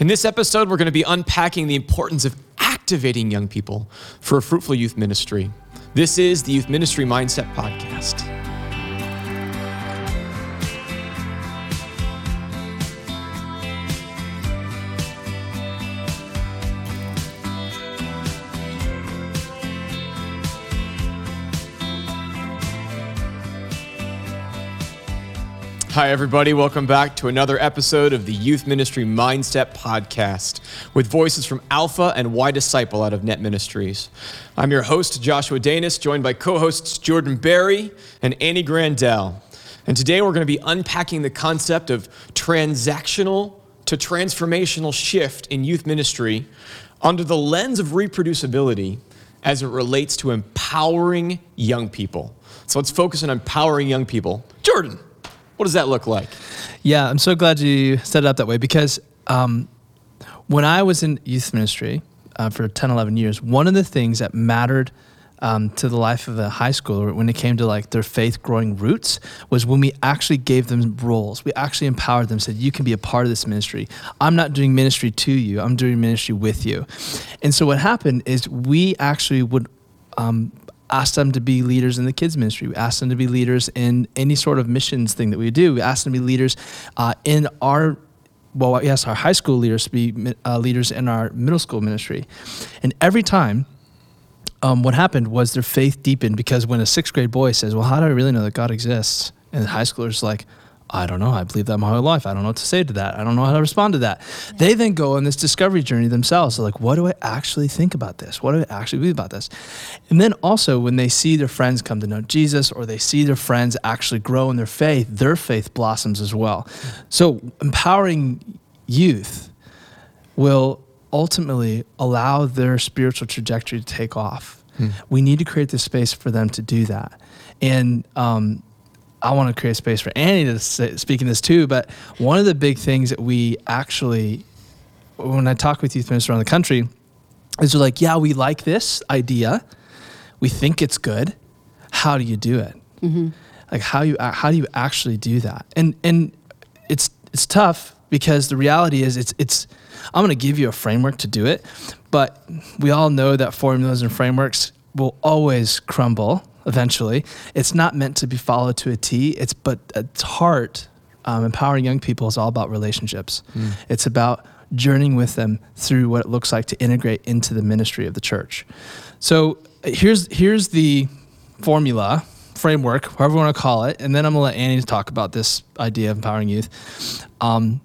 In this episode, we're going to be unpacking the importance of activating young people for a fruitful youth ministry. This is the Youth Ministry Mindset Podcast. Hi, everybody. Welcome back to another episode of the Youth Ministry Mindset Podcast with voices from Alpha and YDisciple out of Net Ministries. I'm your host, Joshua Danis, joined by co hosts Jordan Berry and Annie Grandel. And today we're going to be unpacking the concept of transactional to transformational shift in youth ministry under the lens of reproducibility as it relates to empowering young people. So let's focus on empowering young people. Jordan. What does that look like? Yeah, I'm so glad you set it up that way because um, when I was in youth ministry uh, for 10, 11 years, one of the things that mattered um, to the life of a high schooler when it came to like their faith growing roots was when we actually gave them roles. We actually empowered them, said, You can be a part of this ministry. I'm not doing ministry to you, I'm doing ministry with you. And so what happened is we actually would um, asked them to be leaders in the kids ministry. We asked them to be leaders in any sort of missions thing that we do. We asked them to be leaders uh, in our well, yes, our high school leaders to be uh, leaders in our middle school ministry, and every time. Um, what happened was their faith deepened because when a sixth grade boy says, "Well, how do I really know that God exists?" and the high schooler's like, I don't know. I believe that my whole life. I don't know what to say to that. I don't know how to respond to that. Yeah. They then go on this discovery journey themselves. They're like, what do I actually think about this? What do I actually believe about this? And then also, when they see their friends come to know Jesus or they see their friends actually grow in their faith, their faith blossoms as well. So, empowering youth will ultimately allow their spiritual trajectory to take off. Hmm. We need to create the space for them to do that. And, um, I want to create space for Annie to say, speak in this too. But one of the big things that we actually, when I talk with youth ministers around the country, is they're like, yeah, we like this idea, we think it's good. How do you do it? Mm-hmm. Like how you how do you actually do that? And and it's it's tough because the reality is it's it's I'm going to give you a framework to do it, but we all know that formulas and frameworks will always crumble eventually. It's not meant to be followed to a T. It's but its heart, um, empowering young people is all about relationships. Mm. It's about journeying with them through what it looks like to integrate into the ministry of the church. So here's here's the formula framework, however you want to call it, and then I'm gonna let Annie talk about this idea of empowering youth. Um,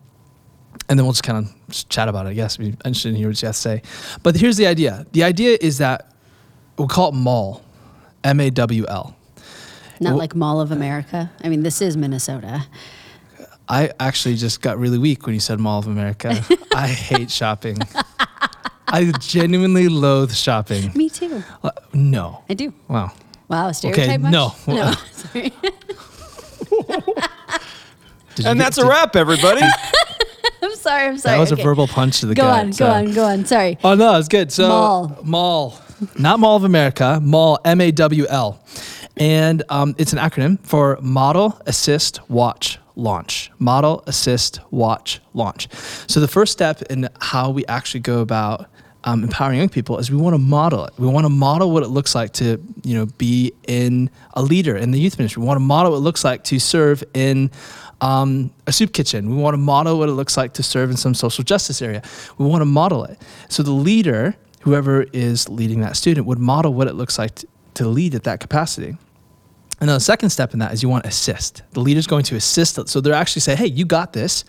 and then we'll just kind of chat about it, I guess. Be interested to hear what you have to say. But here's the idea. The idea is that we'll call it MAWL, M A W L. Not well, like Mall of America. I mean, this is Minnesota. I actually just got really weak when you said Mall of America. I hate shopping. I genuinely loathe shopping. Me too. Uh, no. I do. Wow. Wow, stereotype okay, much? No. No. Sorry. and that's a wrap, everybody. I'm sorry. I'm sorry. That was okay. a verbal punch to the go gut. Go on. So. Go on. Go on. Sorry. Oh no, it's good. So mall. Mall not Mall of America, Mall, M A W L. And um, it's an acronym for Model, Assist, Watch, Launch. Model, Assist, Watch, Launch. So the first step in how we actually go about um, empowering young people is we want to model it. We want to model what it looks like to, you know, be in a leader in the youth ministry. We want to model what it looks like to serve in um, a soup kitchen. We want to model what it looks like to serve in some social justice area. We want to model it. So the leader whoever is leading that student would model what it looks like to, lead at that capacity. And then the second step in that is you want to assist. The leader's going to assist. So they're actually say, hey, you got this.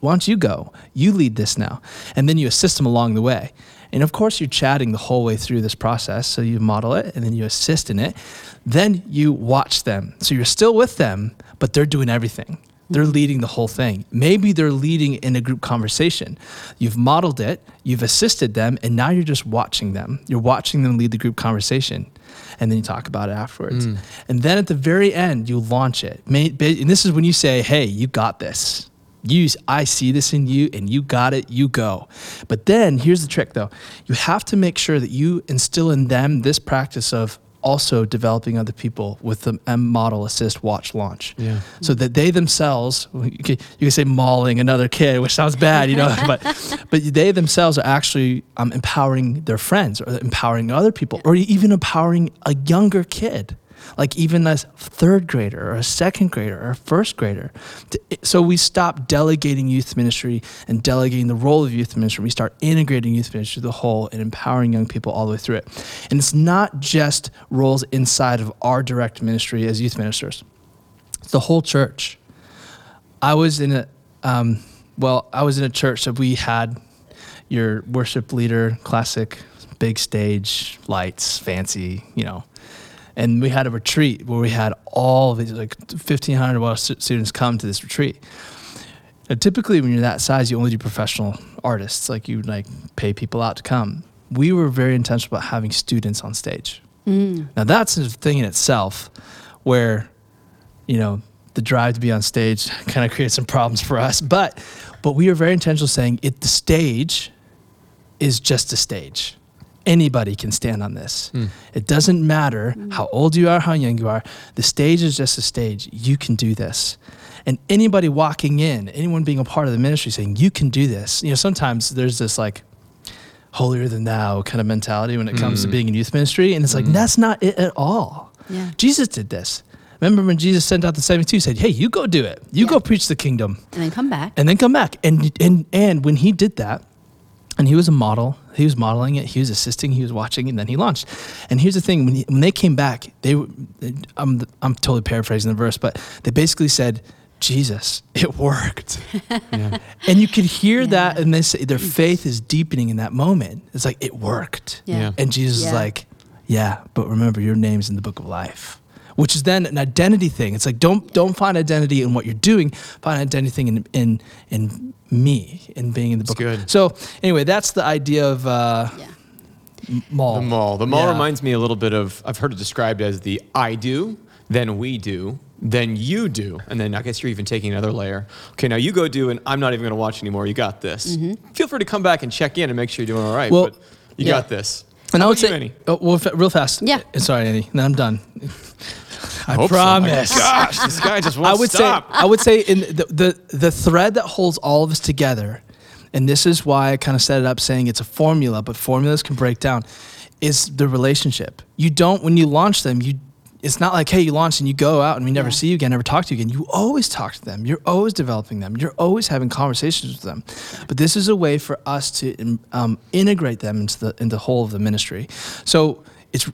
Why don't you go? You lead this now. And then you assist them along the way. And of course, you're chatting the whole way through this process. So you model it and then you assist in it. Then you watch them. So you're still with them, but they're doing everything. They're leading the whole thing. Maybe they're leading in a group conversation. You've modeled it, you've assisted them, and now you're just watching them. You're watching them lead the group conversation. And then you talk about it afterwards. Mm. And then at the very end, you launch it. And this is when you say, hey, you got this. You, I see this in you and you got it, you go. But then here's the trick though you have to make sure that you instill in them this practice of also developing other people with the M model assist watch launch. Yeah. So that they themselves, you can, you can say mauling another kid, which sounds bad, you know, but but they themselves are actually um, empowering their friends or empowering other people or even empowering a younger kid like even a third grader or a second grader or a first grader. So we stop delegating youth ministry and delegating the role of youth ministry. We start integrating youth ministry the whole and empowering young people all the way through it. And it's not just roles inside of our direct ministry as youth ministers. It's the whole church. I was in a um, well, I was in a church that we had your worship leader, classic, big stage, lights, fancy, you know, and we had a retreat where we had all these like 1500 of our students come to this retreat. Now, typically when you're that size you only do professional artists. Like you like pay people out to come. We were very intentional about having students on stage. Mm. now that's a thing in itself where you know the drive to be on stage kind of creates some problems for us. But but we were very intentional saying it the stage is just a stage anybody can stand on this. Mm. It doesn't matter mm. how old you are, how young you are. The stage is just a stage. You can do this. And anybody walking in, anyone being a part of the ministry saying, you can do this. You know, sometimes there's this like holier than thou kind of mentality when it comes mm. to hmm. being in youth ministry. And it's like, hmm. that's not it at all. Yeah. Jesus did this. Remember when Jesus sent out the 72, he said, Hey, you go do it. You yeah. go preach the kingdom. And then come back. And then come back. And, and, and when he did that, and he was a model. He was modeling it. He was assisting. He was watching, and then he launched. And here's the thing: when, he, when they came back, they I'm I'm totally paraphrasing the verse, but they basically said, "Jesus, it worked." yeah. And you could hear yeah. that, and they say their faith is deepening in that moment. It's like it worked. Yeah. And Jesus is like, "Yeah, but remember, your name's in the book of life." Which is then an identity thing. It's like don't don't find identity in what you're doing. Find identity in in in me in being in the book. good. So anyway, that's the idea of uh, yeah. maul. The mall. The maul yeah. reminds me a little bit of I've heard it described as the I do, then we do, then you do, and then I guess you're even taking another layer. Okay, now you go do, and I'm not even going to watch anymore. You got this. Mm-hmm. Feel free to come back and check in and make sure you're doing all right. Well, but you yeah. got this. And How I would say, oh, well, real fast. Yeah. Sorry, Annie. Then I'm done. I, promise. So. gosh, this guy just won't I would stop. say I would say in the, the the thread that holds all of us together, and this is why I kind of set it up saying it's a formula, but formulas can break down, is the relationship. You don't when you launch them, you it's not like hey you launch and you go out and we never yeah. see you again never talk to you again you always talk to them you're always developing them you're always having conversations with them but this is a way for us to um, integrate them into the into the whole of the ministry so it's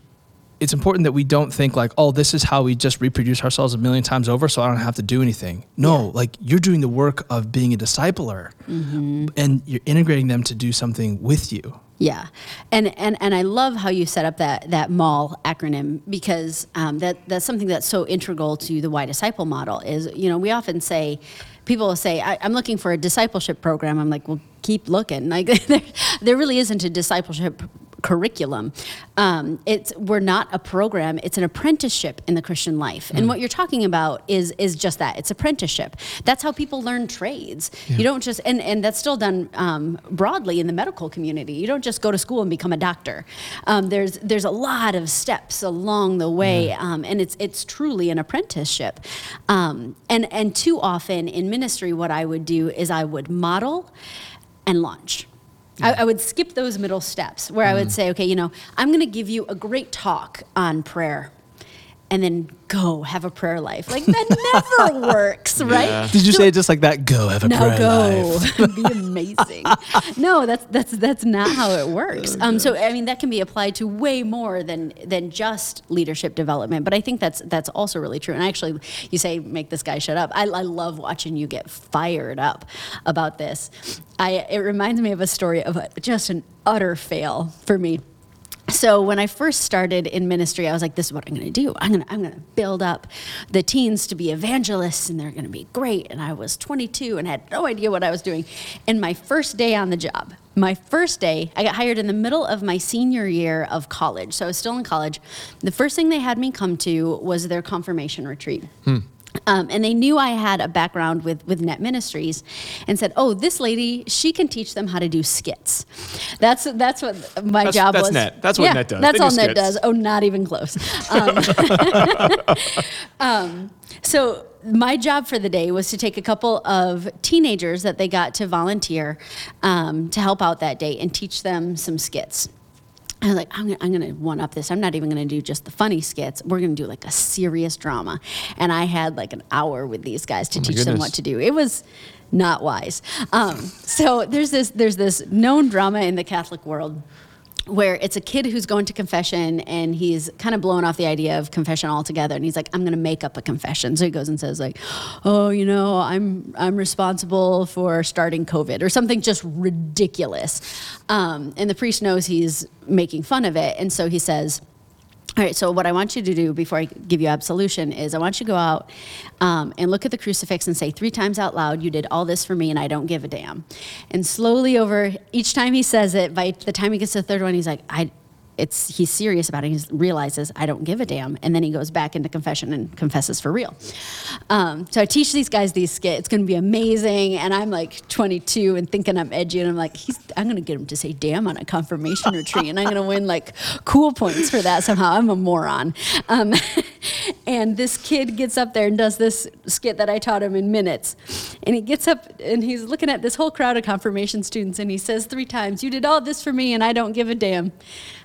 it's important that we don't think like, oh, this is how we just reproduce ourselves a million times over, so I don't have to do anything. No, yeah. like you're doing the work of being a discipler, mm-hmm. and you're integrating them to do something with you. Yeah, and and and I love how you set up that that MAWL acronym because um, that that's something that's so integral to the YDisciple model. Is you know we often say people will say I, am looking for a discipleship program. I'm like, well, keep looking. Like there, there really isn't a discipleship curriculum. Um, it's we're not a program; it's an apprenticeship in the Christian life. Mm. And what you're talking about is is just that. It's apprenticeship. That's how people learn trades. Yeah. You don't just and and that's still done um, broadly in the medical community. You don't just go to school and become a doctor. Um, there's there's a lot of steps along the way, yeah. Um, and it's it's truly an apprenticeship. Um, and and too often in ministry, what I would do is I would model and launch. I, I, would skip those middle steps where. I would mm. say, okay, you know, I'm going to give you a great talk on prayer and then go have a prayer life. Like that never works, right? Yeah. Did you so, say just like that? Go have a no, prayer go. life. be amazing. no, that's that's that's not how it works. Oh, um, so I mean, that can be applied to way more than than just leadership development. But I think that's that's also really true. And actually, you say make this guy shut up. I, I love watching you get fired up about this. I it reminds me of a story of a, just an utter fail for me so when I first started in ministry, I was like, this is what I'm going to do. I'm going to, I'm going to build up the teens to be evangelists and they're going to be great. And I was 22 and had no idea what I was doing. And my first day on the job, my first day, I got hired in the middle of my senior year of college. So I was still in college. The first thing they had me come to was their confirmation retreat. Hmm. Um, and they knew I had a background with, with Net Ministries and said, oh, this lady, she can teach them how to do skits. That's, that's what my That's- job that's was. Net. That's what Yeah, Net does. That's They do all Net skits. does. Oh, not even close. Um, um, so my job for the day was to take a couple of teenagers that they got to volunteer um, to help out that day and teach them some skits. I was like, I'm gonna, I'm gonna one up this. I'm not even gonna do just the funny skits. We're gonna do like a serious drama. And I had like an hour with these guys to Oh teach them what to do. It was not wise. Um, so there's this there's this known drama in the Catholic world where it's a kid who's going to confession and he's kind of blown off the idea of confession altogether. And he's like i'm going to make up a confession. So he goes and says like oh you know i'm i'm responsible for starting covid or something just ridiculous. Um, and the priest knows he's making fun of it. And so he says all right, so what I want you to do before I give you absolution is I want you to go out um, and look at the crucifix and say three times out loud, You did all this for me and I don't give a damn. And slowly over each time he says it, by the time he gets to the third one, he's like, I, it's, he's serious about it. He realizes I don't give a damn. And then he goes back into confession and confesses for real. Um, so I teach these guys these skits. It's going to be amazing. And I'm like 22 and thinking I'm edgy. And I'm like, I'm going to get him to say damn on a confirmation retreat. And I'm going to win like cool points for that somehow. I'm a moron. Um, and this kid gets up there and does this skit that I taught him in minutes. And he gets up and he's looking at this whole crowd of confirmation students and he says three times, You did all this for me and I don't give a damn.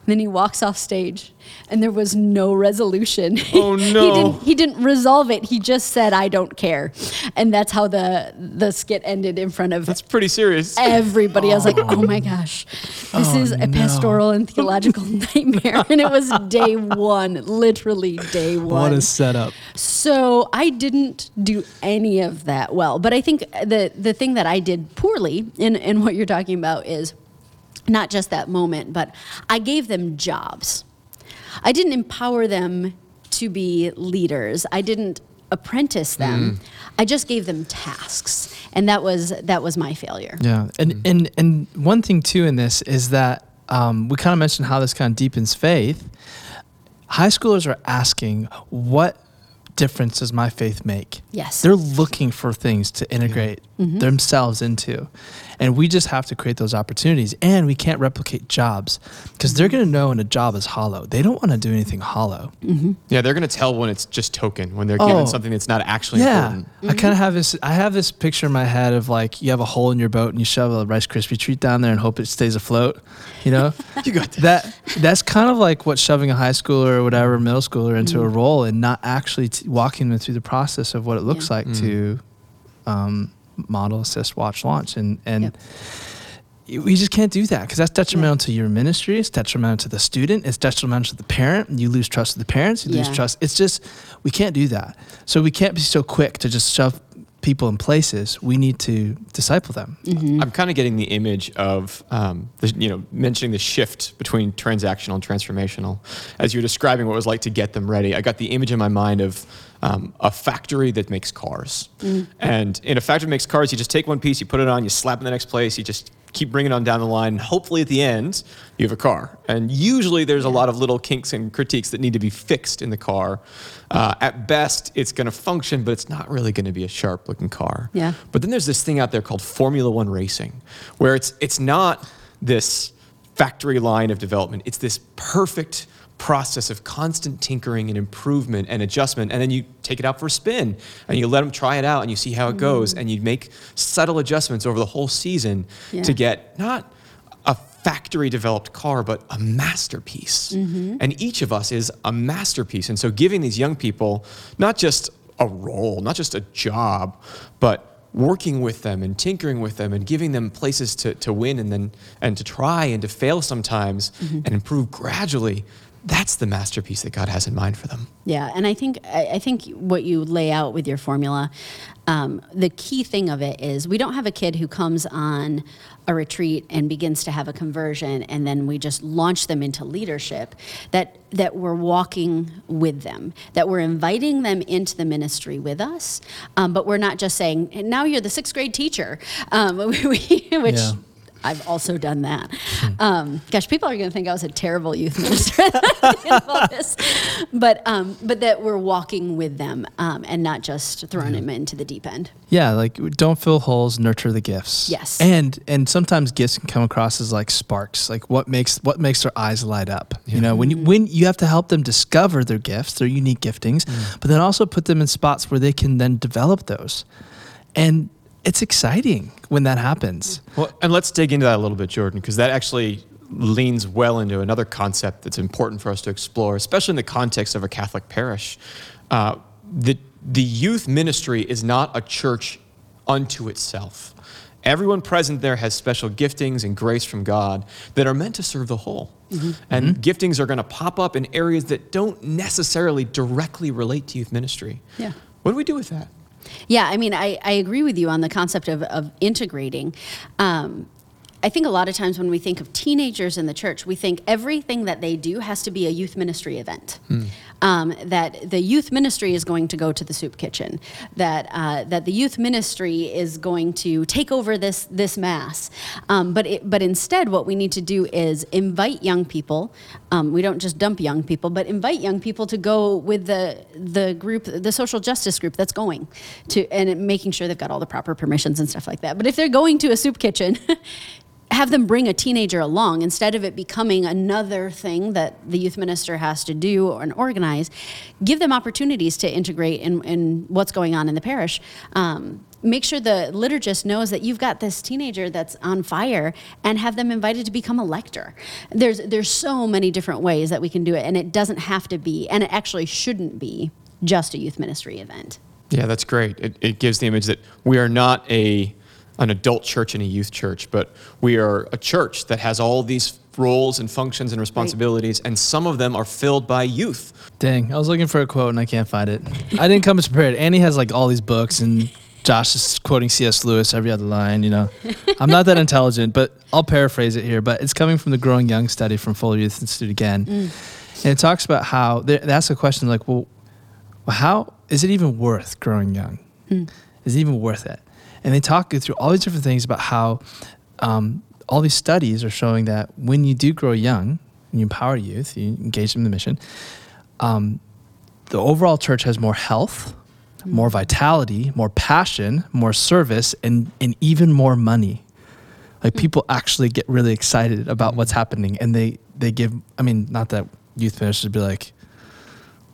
Then he walks off stage and there was no resolution. Oh, no! he, didn't, he didn't resolve it. He just said, I don't care. And that's how the, the skit ended in front of That's pretty serious. everybody. I was like, oh, oh my gosh, this Oh, is a no. pastoral and theological nightmare. And it was day one, literally day one. What a setup. So I didn't do any of that well. But I think the the thing that I did poorly in, in what you're talking about is not just that moment, but I gave them jobs. I didn't empower them to be leaders. I didn't apprentice them. Mm. I just gave them tasks. And that was that was my failure. Yeah, and mm. and and one thing too in this is that um, we kind of mentioned how this kind of deepens faith. High schoolers are asking, "What difference does my faith make?" Yes. they're looking for things to integrate mm-hmm. themselves into, and we just have to create those opportunities. And we can't replicate jobs because they're going to know when a job is hollow. They don't want to do anything hollow. Yeah, they're going to tell when it's just token, when they're given Oh. something that's not actually Yeah, important. I kind of have this. I have this picture in my head of like you have a hole in your boat and you shove a Rice Krispie treat down there and hope it stays afloat. You know, You got this. that. That's kind of like what shoving a high schooler or whatever middle schooler into Mm. a role and not actually t- walking them through the process of what it looks Yeah. like to um, model, assist, watch, launch, and and. Yep. We just can't do that because that's detrimental to your ministry. It's detrimental to the student. It's detrimental to the parent. You lose trust with the parents. You lose trust. It's just we can't do that. So we can't be so quick to just shove people in places. We need to disciple them. I'm kind of getting the image of, um, the, you know, mentioning the shift between transactional and transformational. As you're describing what it was like to get them ready, I got the image in my mind of um, a factory that makes cars. And in a factory that makes cars, you just take one piece, you put it on, you slap it in the next place, you just keep bringing it on down the line. And hopefully at the end, you have a car. And usually there's a lot of little kinks and critiques that need to be fixed in the car. Uh, at best, it's going to function, but it's not really going to be a sharp looking car. Yeah. But then there's this thing out there called Formula One racing, where it's it's not this factory line of development. It's this perfect process of constant tinkering and improvement and adjustment. And then you take it out for a spin and you let them try it out and you see how it mm-hmm. goes. And you make subtle adjustments over the whole season Yeah. to get not a factory developed car, but a masterpiece. Mm-hmm. And each of us is a masterpiece. And so giving these young people not just a role, not just a job, but working with them and tinkering with them and giving them places to, to win and then and to try and to fail sometimes mm-hmm. and improve gradually, that's the masterpiece that God has in mind for them. Yeah, and I think I, I think what you lay out with your formula, um, the key thing of it is we don't have a kid who comes on a retreat and begins to have a conversion, and then we just launch them into leadership. That that we're walking with them, that we're inviting them into the ministry with us, um, but we're not just saying, "Now you're the sixth grade teacher," um, we, which. Yeah. I've also done that. Um, gosh, people are going to think I was a terrible youth minister this, but um, but that we're walking with them um, and not just throwing them into the deep end. Yeah, like don't fill holes, nurture the gifts. Yes. And and sometimes gifts can come across as like sparks, like what makes what makes their eyes light up. You know, when you when you have to help them discover their gifts, their unique giftings, but then also put them in spots where they can then develop those. And it's exciting when that happens. Well, and let's dig into that a little bit, Jordan, because that actually leans well into another concept that's important for us to explore, especially in the context of a Catholic parish. Uh, the, the youth ministry is not a church unto itself. Everyone present there has special giftings and grace from God that are meant to serve the whole. And giftings are going to pop up in areas that don't necessarily directly relate to youth ministry. Yeah. What do we do with that? Yeah, I mean, I, I agree with you on the concept of, of integrating. Um, I think a lot of times when we think of teenagers in the church, we think everything that they do has to be a youth ministry event. Um, that the youth ministry is going to go to the soup kitchen. That uh, that the youth ministry is going to take over this this mass. Um, but it, but instead, what we need to do is invite young people. Um, we don't just dump young people, but invite young people to go with the the group, the social justice group that's going to, and making sure they've got all the proper permissions and stuff like that. But if they're going to a soup kitchen. have them bring a teenager along instead of it becoming another thing that the youth minister has to do and organize. Give them opportunities to integrate in, in what's going on in the parish. Um, make sure the liturgist knows that you've got this teenager that's on fire and have them invited to become a lector. There's there's so many different ways that we can do it, and it doesn't have to be, and it actually shouldn't be just a youth ministry event. Yeah, that's great. It, it gives the image that we are not a an adult church and a youth church, but we are a church that has all these roles and functions and responsibilities, and some of them are filled by youth. Dang, I was looking for a quote and I can't find it. I didn't come as prepared. Annie has like all these books and Josh is quoting C.S. Lewis every other line, you know. I'm not that intelligent, but I'll paraphrase it here. But it's coming from the Growing Young study from Fuller Youth Institute again. Mm. And it talks about how they, they ask a question like, well, well, how is it even worth growing young? Mm. Is it even worth it? And they talk through all these different things about how um, all these studies are showing that when you do grow young, and you empower youth, you engage them in the mission, um, the overall church has more health, more vitality, more passion, more service, and, and even more money. Like people actually get really excited about what's happening, and they they give. I mean, not that youth ministers be like,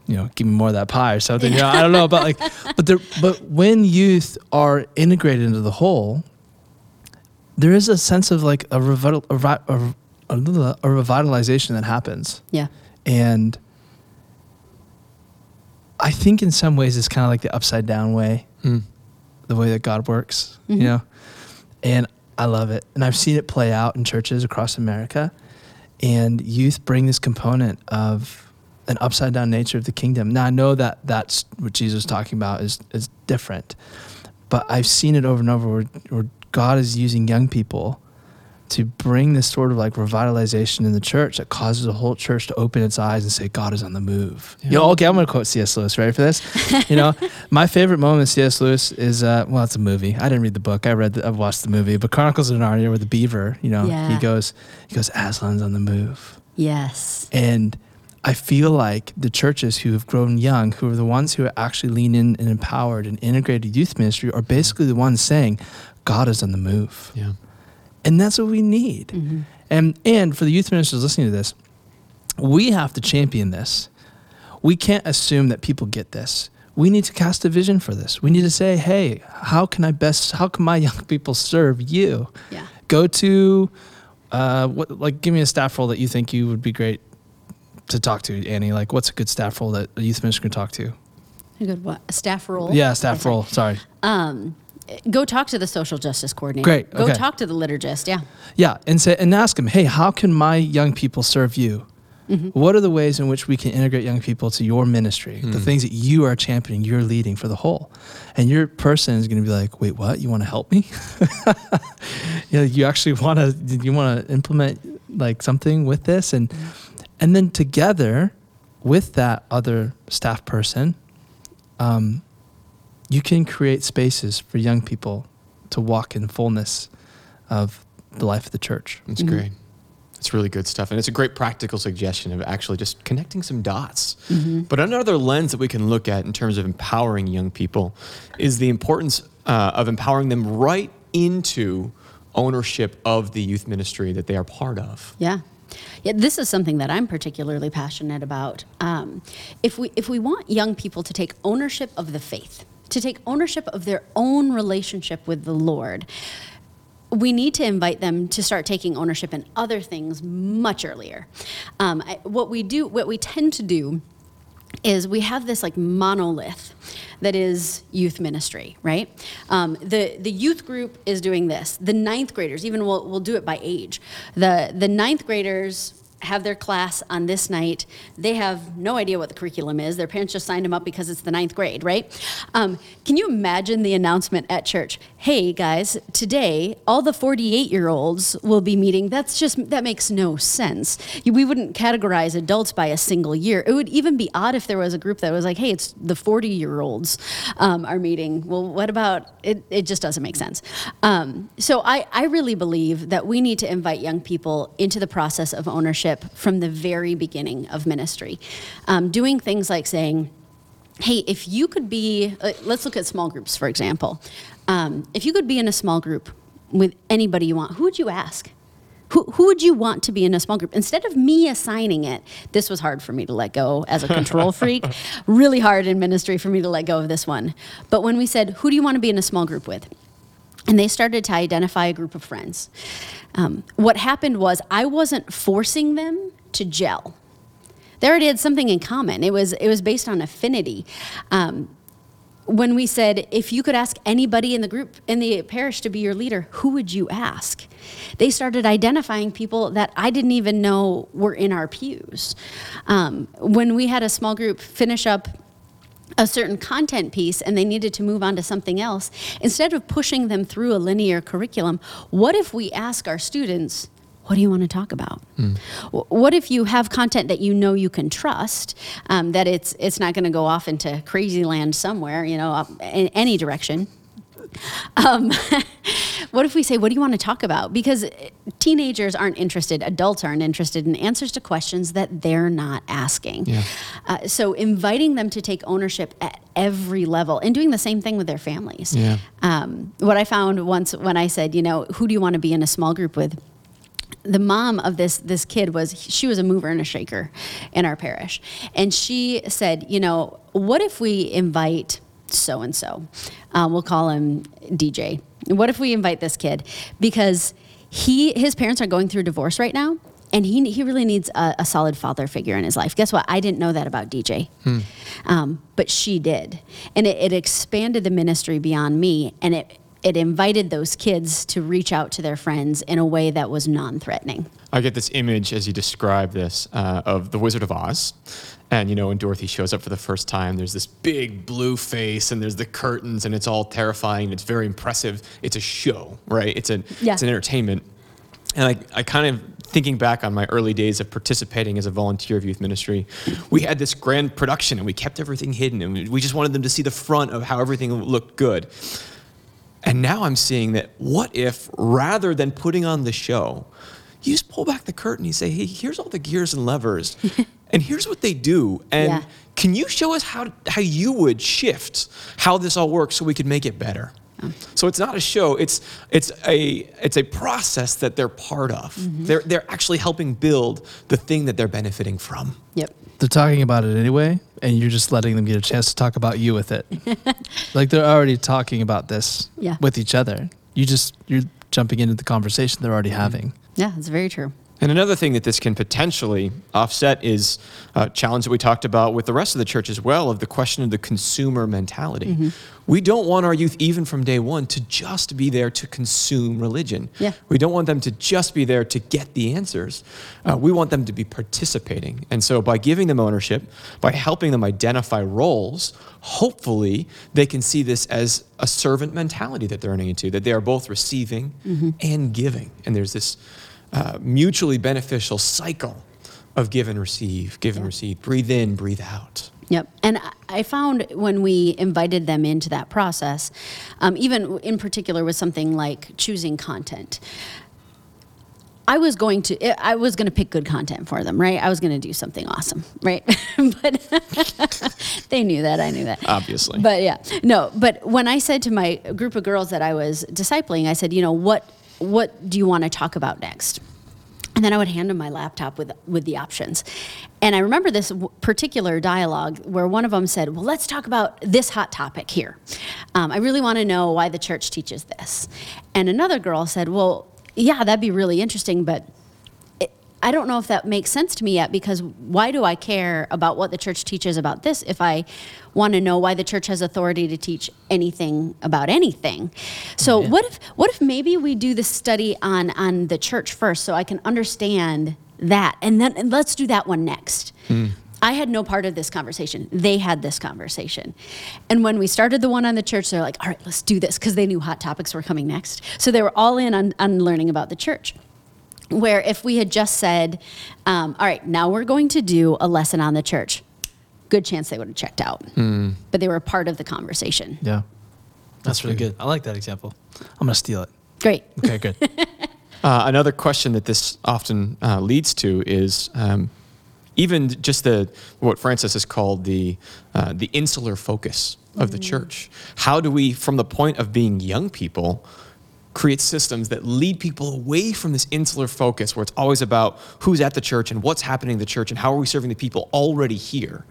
you know, give me more of that pie or something. You know, I don't know, but like, but there, but when youth are integrated into the whole, there is a sense of like a, revital, a, revi- a, a, a revitalization that happens. Yeah. And I think in some ways it's kind of like the upside down way, mm. the way that God works, you mm-hmm. know? And I love it. And I've seen it play out in churches across America. And youth bring this component of an upside down nature of the kingdom. Now, I know that that's what Jesus is talking about is, is different, but I've seen it over and over where, where God is using young people to bring this sort of like revitalization in the church that causes the whole church to open its eyes and say, God is on the move. You know, okay, I'm going to quote C.S. Lewis. Ready for this? you know, my favorite moment in C.S. Lewis is, uh, well, it's a movie. I didn't read the book. I read, the, I've watched the movie, but Chronicles of Narnia with the beaver, you know, Yeah. he goes, he goes, Aslan's on the move. Yes. And I feel like the churches who have grown young, who are the ones who are actually lean in and empowered and integrated youth ministry, are basically the ones saying, God is on the move. Yeah. And that's what we need. And and for the youth ministers listening to this, we have to champion this. We can't assume that people get this. We need to cast a vision for this. We need to say, hey, how can I best how can my young people serve you? Yeah. Go to uh what like give me a staff role that you think you would be great to talk to, Annie. Like what's a good staff role that a youth minister can talk to? A good what? A staff role? Yeah, staff Okay. role. Sorry. Um, go talk to the social justice coordinator. Great, Go okay. talk to the liturgist. Yeah. Yeah, and say and ask them, hey, how can my young people serve you? Mm-hmm. What are the ways in which we can integrate young people to your ministry? The hmm. things that you are championing, you're leading for the whole, and your person is going to be like, wait, what? You want to help me? yeah, you actually want to? You want to implement like something with this, and mm-hmm. And then together with that other staff person, um, you can create spaces for young people to walk in fullness of the life of the church. That's great. It's really good stuff. And it's a great practical suggestion of actually just connecting some dots. But another lens that we can look at in terms of empowering young people is the importance uh, of empowering them right into ownership of the youth ministry that they are part of. Yeah. Yeah, this is something that I'm particularly passionate about. Um, if we if we want young people to take ownership of the faith, to take ownership of their own relationship with the Lord, we need to invite them to start taking ownership in other things much earlier. Um, I, what we do, what we tend to do, is we have this like monolith that is youth ministry, right? Um, the the youth group is doing this. The ninth graders, even we'll we'll do it by age. The the ninth graders have their class on this night. They have no idea what the curriculum is. Their parents just signed them up because it's the ninth grade, right? Um, can you imagine the announcement at church? Hey guys, today all the 48 year olds will be meeting. That's just, that makes no sense. We wouldn't categorize adults by a single year. It would even be odd if there was a group that was like, hey, it's the 40 year olds um, are meeting. Well, what about, it, it just doesn't make sense. Um, so I, I really believe that we need to invite young people into the process of ownership from the very beginning of ministry. Um, doing things like saying, hey, if you could be, uh, let's look at small groups, for example. Um, if you could be in a small group with anybody you want, who would you ask? Who, who would you want to be in a small group? Instead of me assigning it, this was hard for me to let go as a control freak. Really hard in ministry for me to let go of this one. But when we said, who do you want to be in a small group with? And they started to identify a group of friends. Um, what happened was I wasn't forcing them to gel. They already had something in common. It was it was based on affinity. Um, when we said if you could ask anybody in the group in the parish to be your leader, who would you ask? They started identifying people that I didn't even know were in our pews. Um, when we had a small group finish up a certain content piece and they needed to move on to something else, instead of pushing them through a linear curriculum, what if we ask our students, what do you want to talk about? W- What if you have content that you know you can trust, um, that it's it's not going to go off into crazy land somewhere, you know, in any direction? Um, what if we say, what do you want to talk about? Because teenagers aren't interested, adults aren't interested in answers to questions that they're not asking. Yeah. Uh, so inviting them to take ownership at every level and doing the same thing with their families. Yeah. Um, what I found once when I said, you know, who do you want to be in a small group with? the mom of this this kid was she was a mover and a shaker in our parish and she said you know what if we invite so and so we'll call him dj what if we invite this kid? Because he his parents are going through divorce right now and he, he really needs a, a solid father figure in his life. Guess what? I didn't know that about DJ, um, but she did, and it, it expanded the ministry beyond me, and it it invited those kids to reach out to their friends in a way that was non-threatening. I get this image as you describe this uh, of the Wizard of Oz. And, you know, when Dorothy shows up for the first time, there's this big blue face and there's the curtains and it's all terrifying. It's very impressive. It's a show, right? It's, a, Yeah. it's an entertainment. And I, I kind of thinking back on my early days of participating as a volunteer of youth ministry, we had this grand production and we kept everything hidden and we just wanted them to see the front of how everything looked good. And now I'm seeing that what if rather than putting on the show, you just pull back the curtain, you say, hey, here's all the gears and levers, and here's what they do. And Yeah. can you show us how, how you would shift how this all works so we could make it better? Oh. So it's not a show, it's, it's, a, it's a process that they're part of. Mm-hmm. They're, they're actually helping build the thing that they're benefiting from. Yep. They're talking about it anyway, and you're just letting them get a chance to talk about you with it. like they're already talking about this Yeah. with each other. You just you're jumping into the conversation they're already mm-hmm. having. Yeah, it's very true. And another thing that this can potentially offset is a challenge that we talked about with the rest of the church as well of the question of the consumer mentality. Mm-hmm. We don't want our youth, even from day one, to just be there to consume religion. Yeah. We don't want them to just be there to get the answers. Uh, we want them to be participating. And so by giving them ownership, by helping them identify roles, hopefully they can see this as a servant mentality that they're running into, that they are both receiving mm-hmm. and giving. And there's this uh, mutually beneficial cycle of give and receive, give and receive, breathe in, breathe out. Yep. And I- found when we invited them into that process, um, even in particular with something like choosing content, I was going to I was going to pick good content for them, right? I was going to do something awesome, right? but they knew that, I knew that. Obviously. But yeah. No, but when I said to my group of girls that I was discipling, I said, "You know, what what do you want to talk about next?" And then I would hand them my laptop with with the options. And I remember this w- particular dialogue where one of them said, "Well, let's talk about this hot topic here. Um, I really want to know why the church teaches this." And another girl said, "Well, yeah, that'd be really interesting, but." I don't know if that makes sense to me yet because why do I care about what the church teaches about this if I want to know why the church has authority to teach anything about anything? So what if what if maybe we do the study on on the church first so I can understand that and then and let's do that one next. Hmm. I had no part of this conversation. They had this conversation. And when we started the one on the church, they're like, all right, let's do this because they knew hot topics were coming next. So they were all in on, on learning about the church where if we had just said, um, all right, now we're going to do a lesson on the church, good chance they would have checked out. But they were a part of the conversation. Yeah. That's really good. I like that example. I'm going to steal it. Great. Okay, good. Uh, another question that this often uh, leads to is um, even just the what Francis has called the uh, the insular focus of the church. How do we, from the point of being young people, create systems that lead people away from this insular focus, where it's always about who's at the church and what's happening in the church and how are we serving the people already here,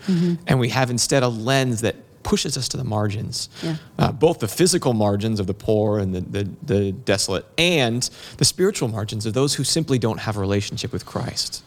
and we have instead a lens that pushes us to the margins, Yeah. uh, both the physical margins of the poor and the, the, the desolate, and the spiritual margins of those who simply don't have a relationship with Christ.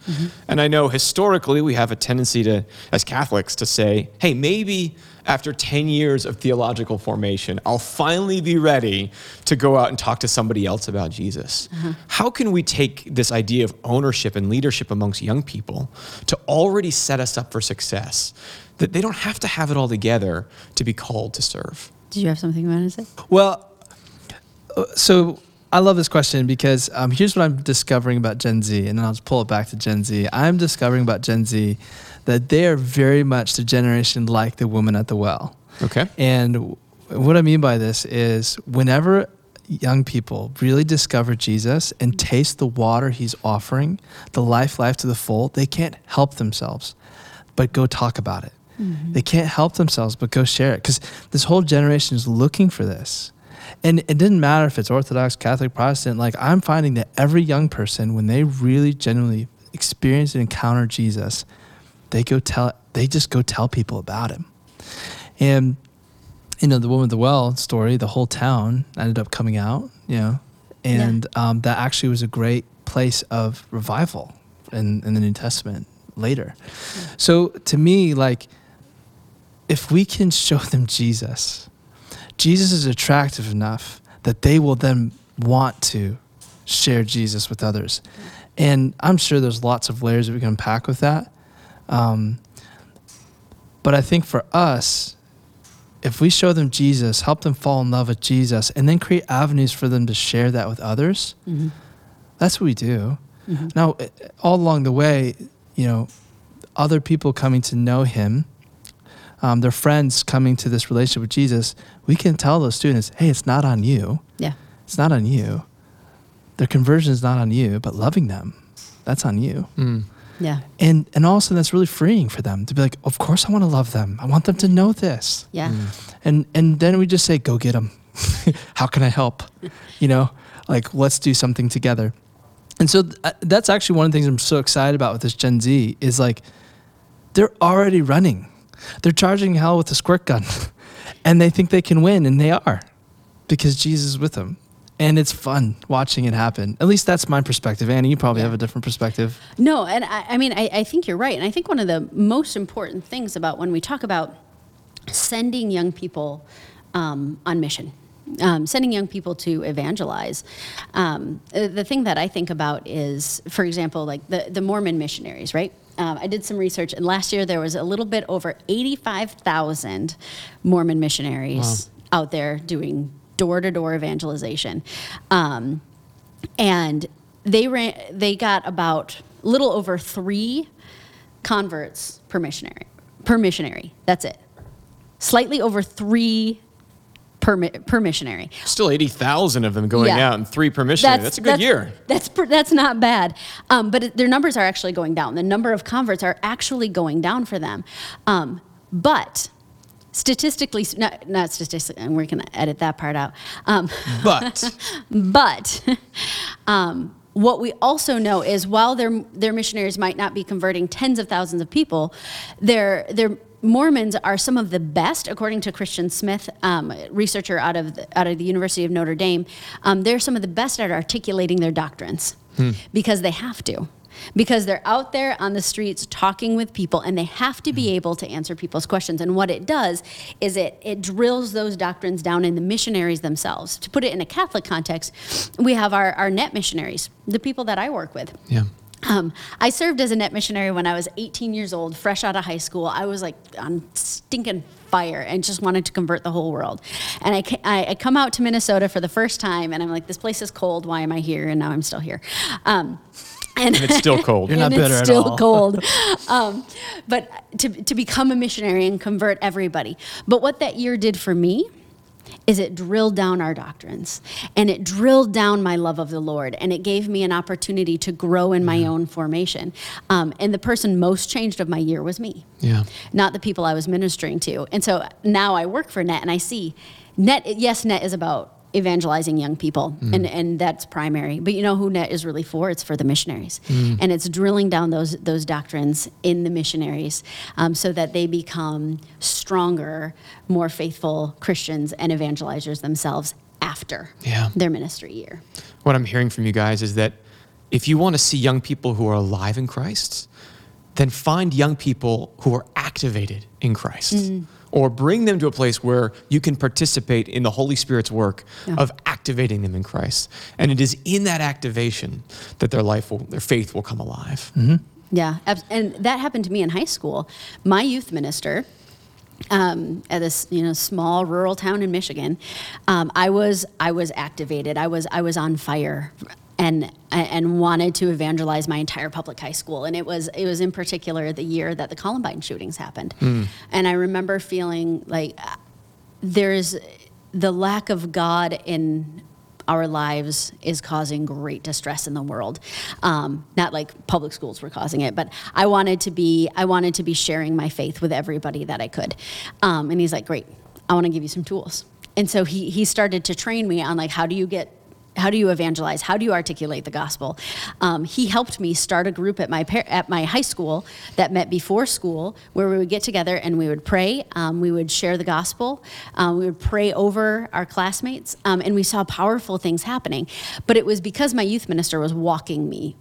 And I know historically we have a tendency to, as Catholics, to say, hey, maybe after 10 years of theological formation, I'll finally be ready to go out and talk to somebody else about Jesus. How can we take this idea of ownership and leadership amongst young people to already set us up for success? That they don't have to have it all together to be called to serve. Did you have something you wanted to say? Well, uh, so I love this question because um, here's what I'm discovering about Gen Z, and then I'll just pull it back to Gen Z. I'm discovering about Gen Z that they are very much the generation like the woman at the well. Okay. And what I mean by this is whenever young people really discover Jesus and taste the water he's offering, the life, life to the full, they can't help themselves but go talk about it. Mm-hmm. They can't help themselves but go share it because this whole generation is looking for this. And it didn't matter if it's Orthodox, Catholic, Protestant. Like I'm finding that every young person, when they really genuinely experience and encounter Jesus, they go tell. They just go tell people about him. And you know, the woman at the well story, the whole town ended up coming out, you know, and um, that actually was a great place of revival in, in the New Testament later. So to me, like, if we can show them Jesus, Jesus is attractive enough that they will then want to share Jesus with others. And I'm sure there's lots of layers that we can unpack with that. Um, but I think for us, if we show them Jesus, help them fall in love with Jesus, and then create avenues for them to share that with others, that's what we do. Now, eh, all along the way, you know, other people coming to know Him, um, their friends coming to this relationship with Jesus, we can tell those students, hey, it's not on you. Yeah. It's not on you. Their conversion is not on you, but loving them, that's on you. Yeah. And and also that's really freeing for them to be like, of course I want to love them. I want them to know this. Yeah. And and then we just say, go get them. How can I help? You know, like let's do something together. And so th- uh, that's actually one of the things I'm so excited about with this Gen Z is like they're already running. They're charging hell with a squirt gun, and they think they can win, and they are, because Jesus is with them. And it's fun watching it happen. At least that's my perspective. Annie, you probably Yeah. have a different perspective. No, and I, I mean, I, I think you're right. And I think one of the most important things about when we talk about sending young people um, on mission, um, sending young people to evangelize, um, the thing that I think about is, for example, like the, the Mormon missionaries, right? Um, I did some research, and last year there was a little bit over 85,000 Mormon missionaries out there doing door to door evangelization. Um, and they ran they got about a little over three converts per missionary per missionary that's it slightly over three per, per missionary. Still 80,000 of them going Yeah. out and three per missionary. That's, a good year. That's that's not bad, um, but it, their numbers are actually going down. The number of converts are actually going down for them, um, but statistically, s- not, not statistically, and we're going to edit that part out. Um, But but um, what we also know is while their their missionaries might not be converting tens of thousands of people, their their Mormons are some of the best, according to Christian Smith, um, researcher out of the, out of the University of Notre Dame. Um, they're some of the best at articulating their doctrines because they have to. Because they're out there on the streets talking with people and they have to be able to answer people's questions. And what it does is it, it drills those doctrines down in the missionaries themselves. To put it in a Catholic context, we have our, our net missionaries, the people that I work with. yeah. Um, I served as a net missionary when I was 18 years old, fresh out of high school. I was like on stinking fire and just wanted to convert the whole world. And I, I come out to Minnesota for the first time, and I'm like, this place is cold. Why am I here? And now I'm still here. Um, and And it's still cold. You're not and bitter it's at still all. cold. um, but to, to become a missionary and convert everybody. But what that year did for me is it drilled down our doctrines and it drilled down my love of the Lord and it gave me an opportunity to grow in my own formation. Um, and the person most changed of my year was me Yeah. not the people I was ministering to. And so now I work for NET and I see NET, yes, NET is about evangelizing young people mm. and, and that's primary. But you know who NET is really for? It's for the missionaries. Mm. And it's drilling down those, those doctrines in the missionaries um, so that they become stronger, more faithful Christians and evangelizers themselves after Yeah. their ministry year. What I'm hearing from you guys is that if you want to see young people who are alive in Christ, then find young people who are activated in Christ. Mm. Or bring them to a place where you can participate in the Holy Spirit's work Yeah. of activating them in Christ. And it is in that activation that their life will, their faith will come alive. Yeah, and that happened to me in high school. My youth minister um, at this you know small rural town in Michigan, um, I was I was activated. I was I was on fire. And, and wanted to evangelize my entire public high school, and it was it was in particular the year that the Columbine shootings happened, and I remember feeling like there's the lack of God in our lives is causing great distress in the world. Um, not like public schools were causing it, but I wanted to be I wanted to be sharing my faith with everybody that I could. Um, and he's like, "Great, I want to give you some tools." And so he he started to train me on like how do you get how do you evangelize? How do you articulate the gospel? Um, he helped me start a group at my par- at my high school that met before school, where we would get together and we would pray. Um, we would share the gospel. Um, we would pray over our classmates, um, and we saw powerful things happening. But it was because my youth minister was walking me,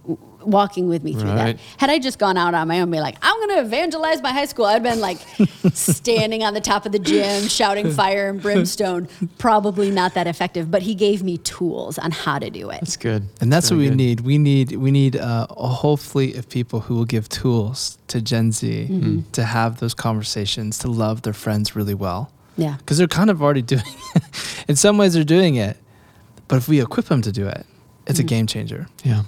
walking with me through Right. that. Had I just gone out on my own, be like, I'm going to evangelize my high school, I'd been like standing on the top of the gym, shouting fire and brimstone. Probably not that effective. But he gave me tools on how to do it. That's good. And that's what we good. need. We need we need uh, a whole fleet of people who will give tools to Gen Z Mm-hmm. to have those conversations, to love their friends really well. Yeah. Because they're kind of already doing it. In some ways, they're doing it. But if we equip them to do it, it's a game changer. Yeah.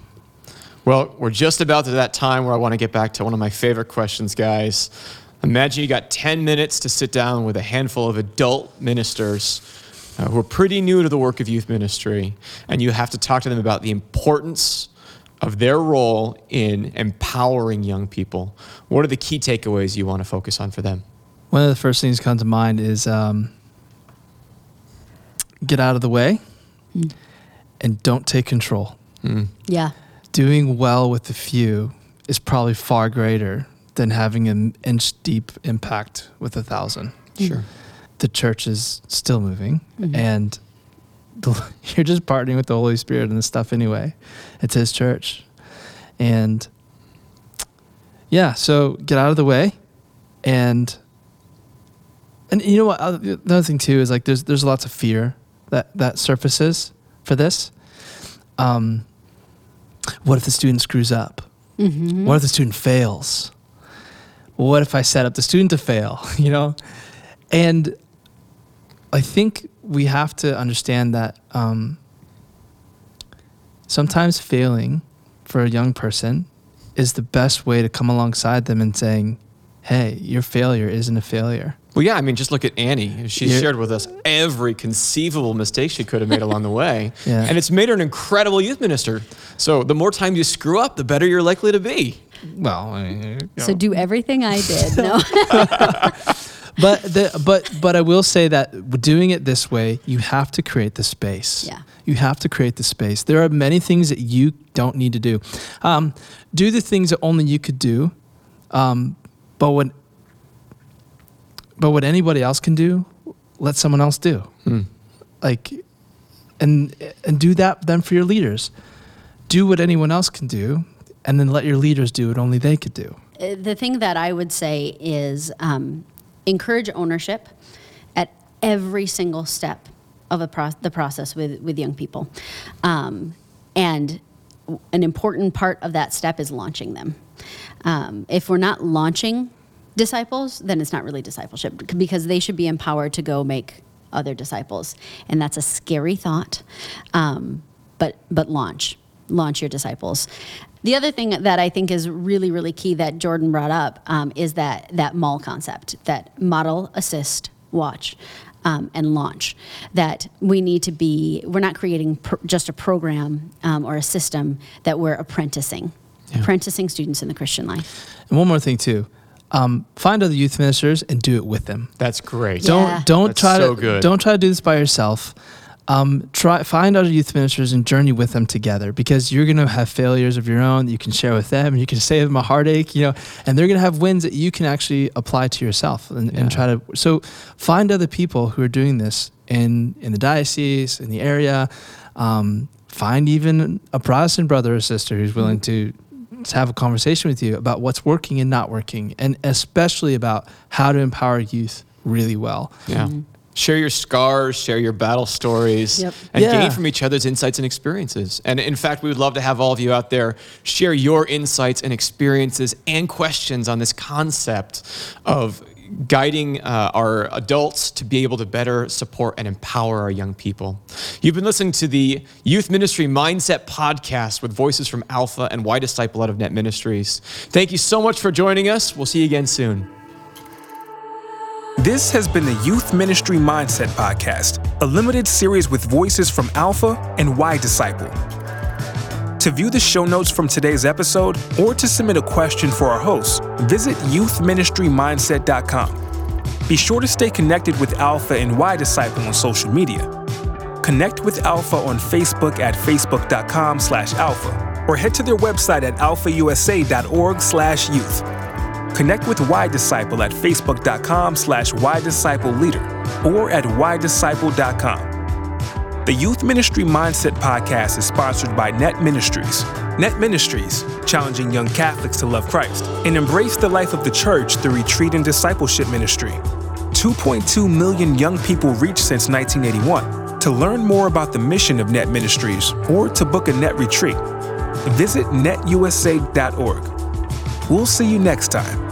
Well, we're just about to that time where I want to get back to one of my favorite questions, guys. Imagine you got 10 minutes to sit down with a handful of adult ministers uh, who are pretty new to the work of youth ministry, and you have to talk to them about the importance of their role in empowering young people. What are the key takeaways you want to focus on for them? One of the first things that come to mind is um, get out of the way and don't take control. Yeah. Doing well with the few is probably far greater than having an inch deep impact with a thousand. Sure. the church is still moving and the, you're just partnering with the Holy Spirit and this stuff anyway. It's His church. And yeah, so get out of the way. And and you know what? uh, The other thing too is like there's there's lots of fear that that surfaces for this. Um, what if the student screws up? What if the student fails? What if I set up the student to fail? You know, and I think we have to understand that um, sometimes failing for a young person is the best way to come alongside them and saying, "Hey, your failure isn't a failure." Well, yeah, I mean, just look at Annie. She Yeah. shared with us every conceivable mistake she could have made along the way. Yeah. And it's made her an incredible youth minister. So the more time you screw up, the better you're likely to be. Well, I mean, So do everything I did. No. but the, but but I will say that doing it this way, you have to create the space. Yeah. You have to create the space. There are many things that you don't need to do. Um, do the things that only you could do. Um, but what but what anybody else can do, let someone else do. Like and and do that then for your leaders. Do what anyone else can do, and then let your leaders do what only they could do. Uh, the thing that I would say is um, encourage ownership at every single step of a pro- the process with, with young people. Um, and an important part of that step is launching them. Um, if we're not launching disciples, then it's not really discipleship because they should be empowered to go make other disciples. And that's a scary thought. Um, but, but launch, launch your disciples. The other thing that I think is really, really key that Jordan brought up um, is that that MAWL concept, that model, assist, watch, um, and launch. That we need to be. We're not creating pr- just a program um, or a system that we're apprenticing, apprenticing students in the Christian life. And one more thing too, um, find other youth ministers and do it with them. That's great. Don't don't That's try so to good. don't try to do this by yourself. Um, try find other youth ministers and journey with them together because you're gonna have failures of your own that you can share with them and you can save them a heartache, you know, and they're gonna have wins that you can actually apply to yourself and, Yeah. and try to. So find other people who are doing this in in the diocese in the area. Um, find even a Protestant brother or sister who's willing to to have a conversation with you about what's working and not working, and especially about how to empower youth really well. Yeah. Mm-hmm. Share your scars, share your battle stories, Yep. and Yeah. gain from each other's insights and experiences. And in fact, we would love to have all of you out there share your insights and experiences and questions on this concept of guiding uh, our adults to be able to better support and empower our young people. You've been listening to the Youth Ministry Mindset Podcast with voices from Alpha and YDisciple out of Net Ministries. Thank you so much for joining us. We'll see you again soon. This has been the Youth Ministry Mindset Podcast, a limited series with voices from Alpha and YDisciple. To view the show notes from today's episode or to submit a question for our hosts, visit youthministrymindset.com. Be sure to stay connected with Alpha and YDisciple on social media. Connect with Alpha on Facebook at facebook.com slash alpha or head to their website at alphausa.org slash youth. Connect with YDisciple at facebook.com slash Disciple Leader or at ydisciple.com. The Youth Ministry Mindset Podcast is sponsored by Net Ministries. Net Ministries, challenging young Catholics to love Christ and embrace the life of the church through retreat and discipleship ministry. 2.2 million young people reached since 1981. To learn more about the mission of Net Ministries or to book a net retreat, visit netusa.org. We'll see you next time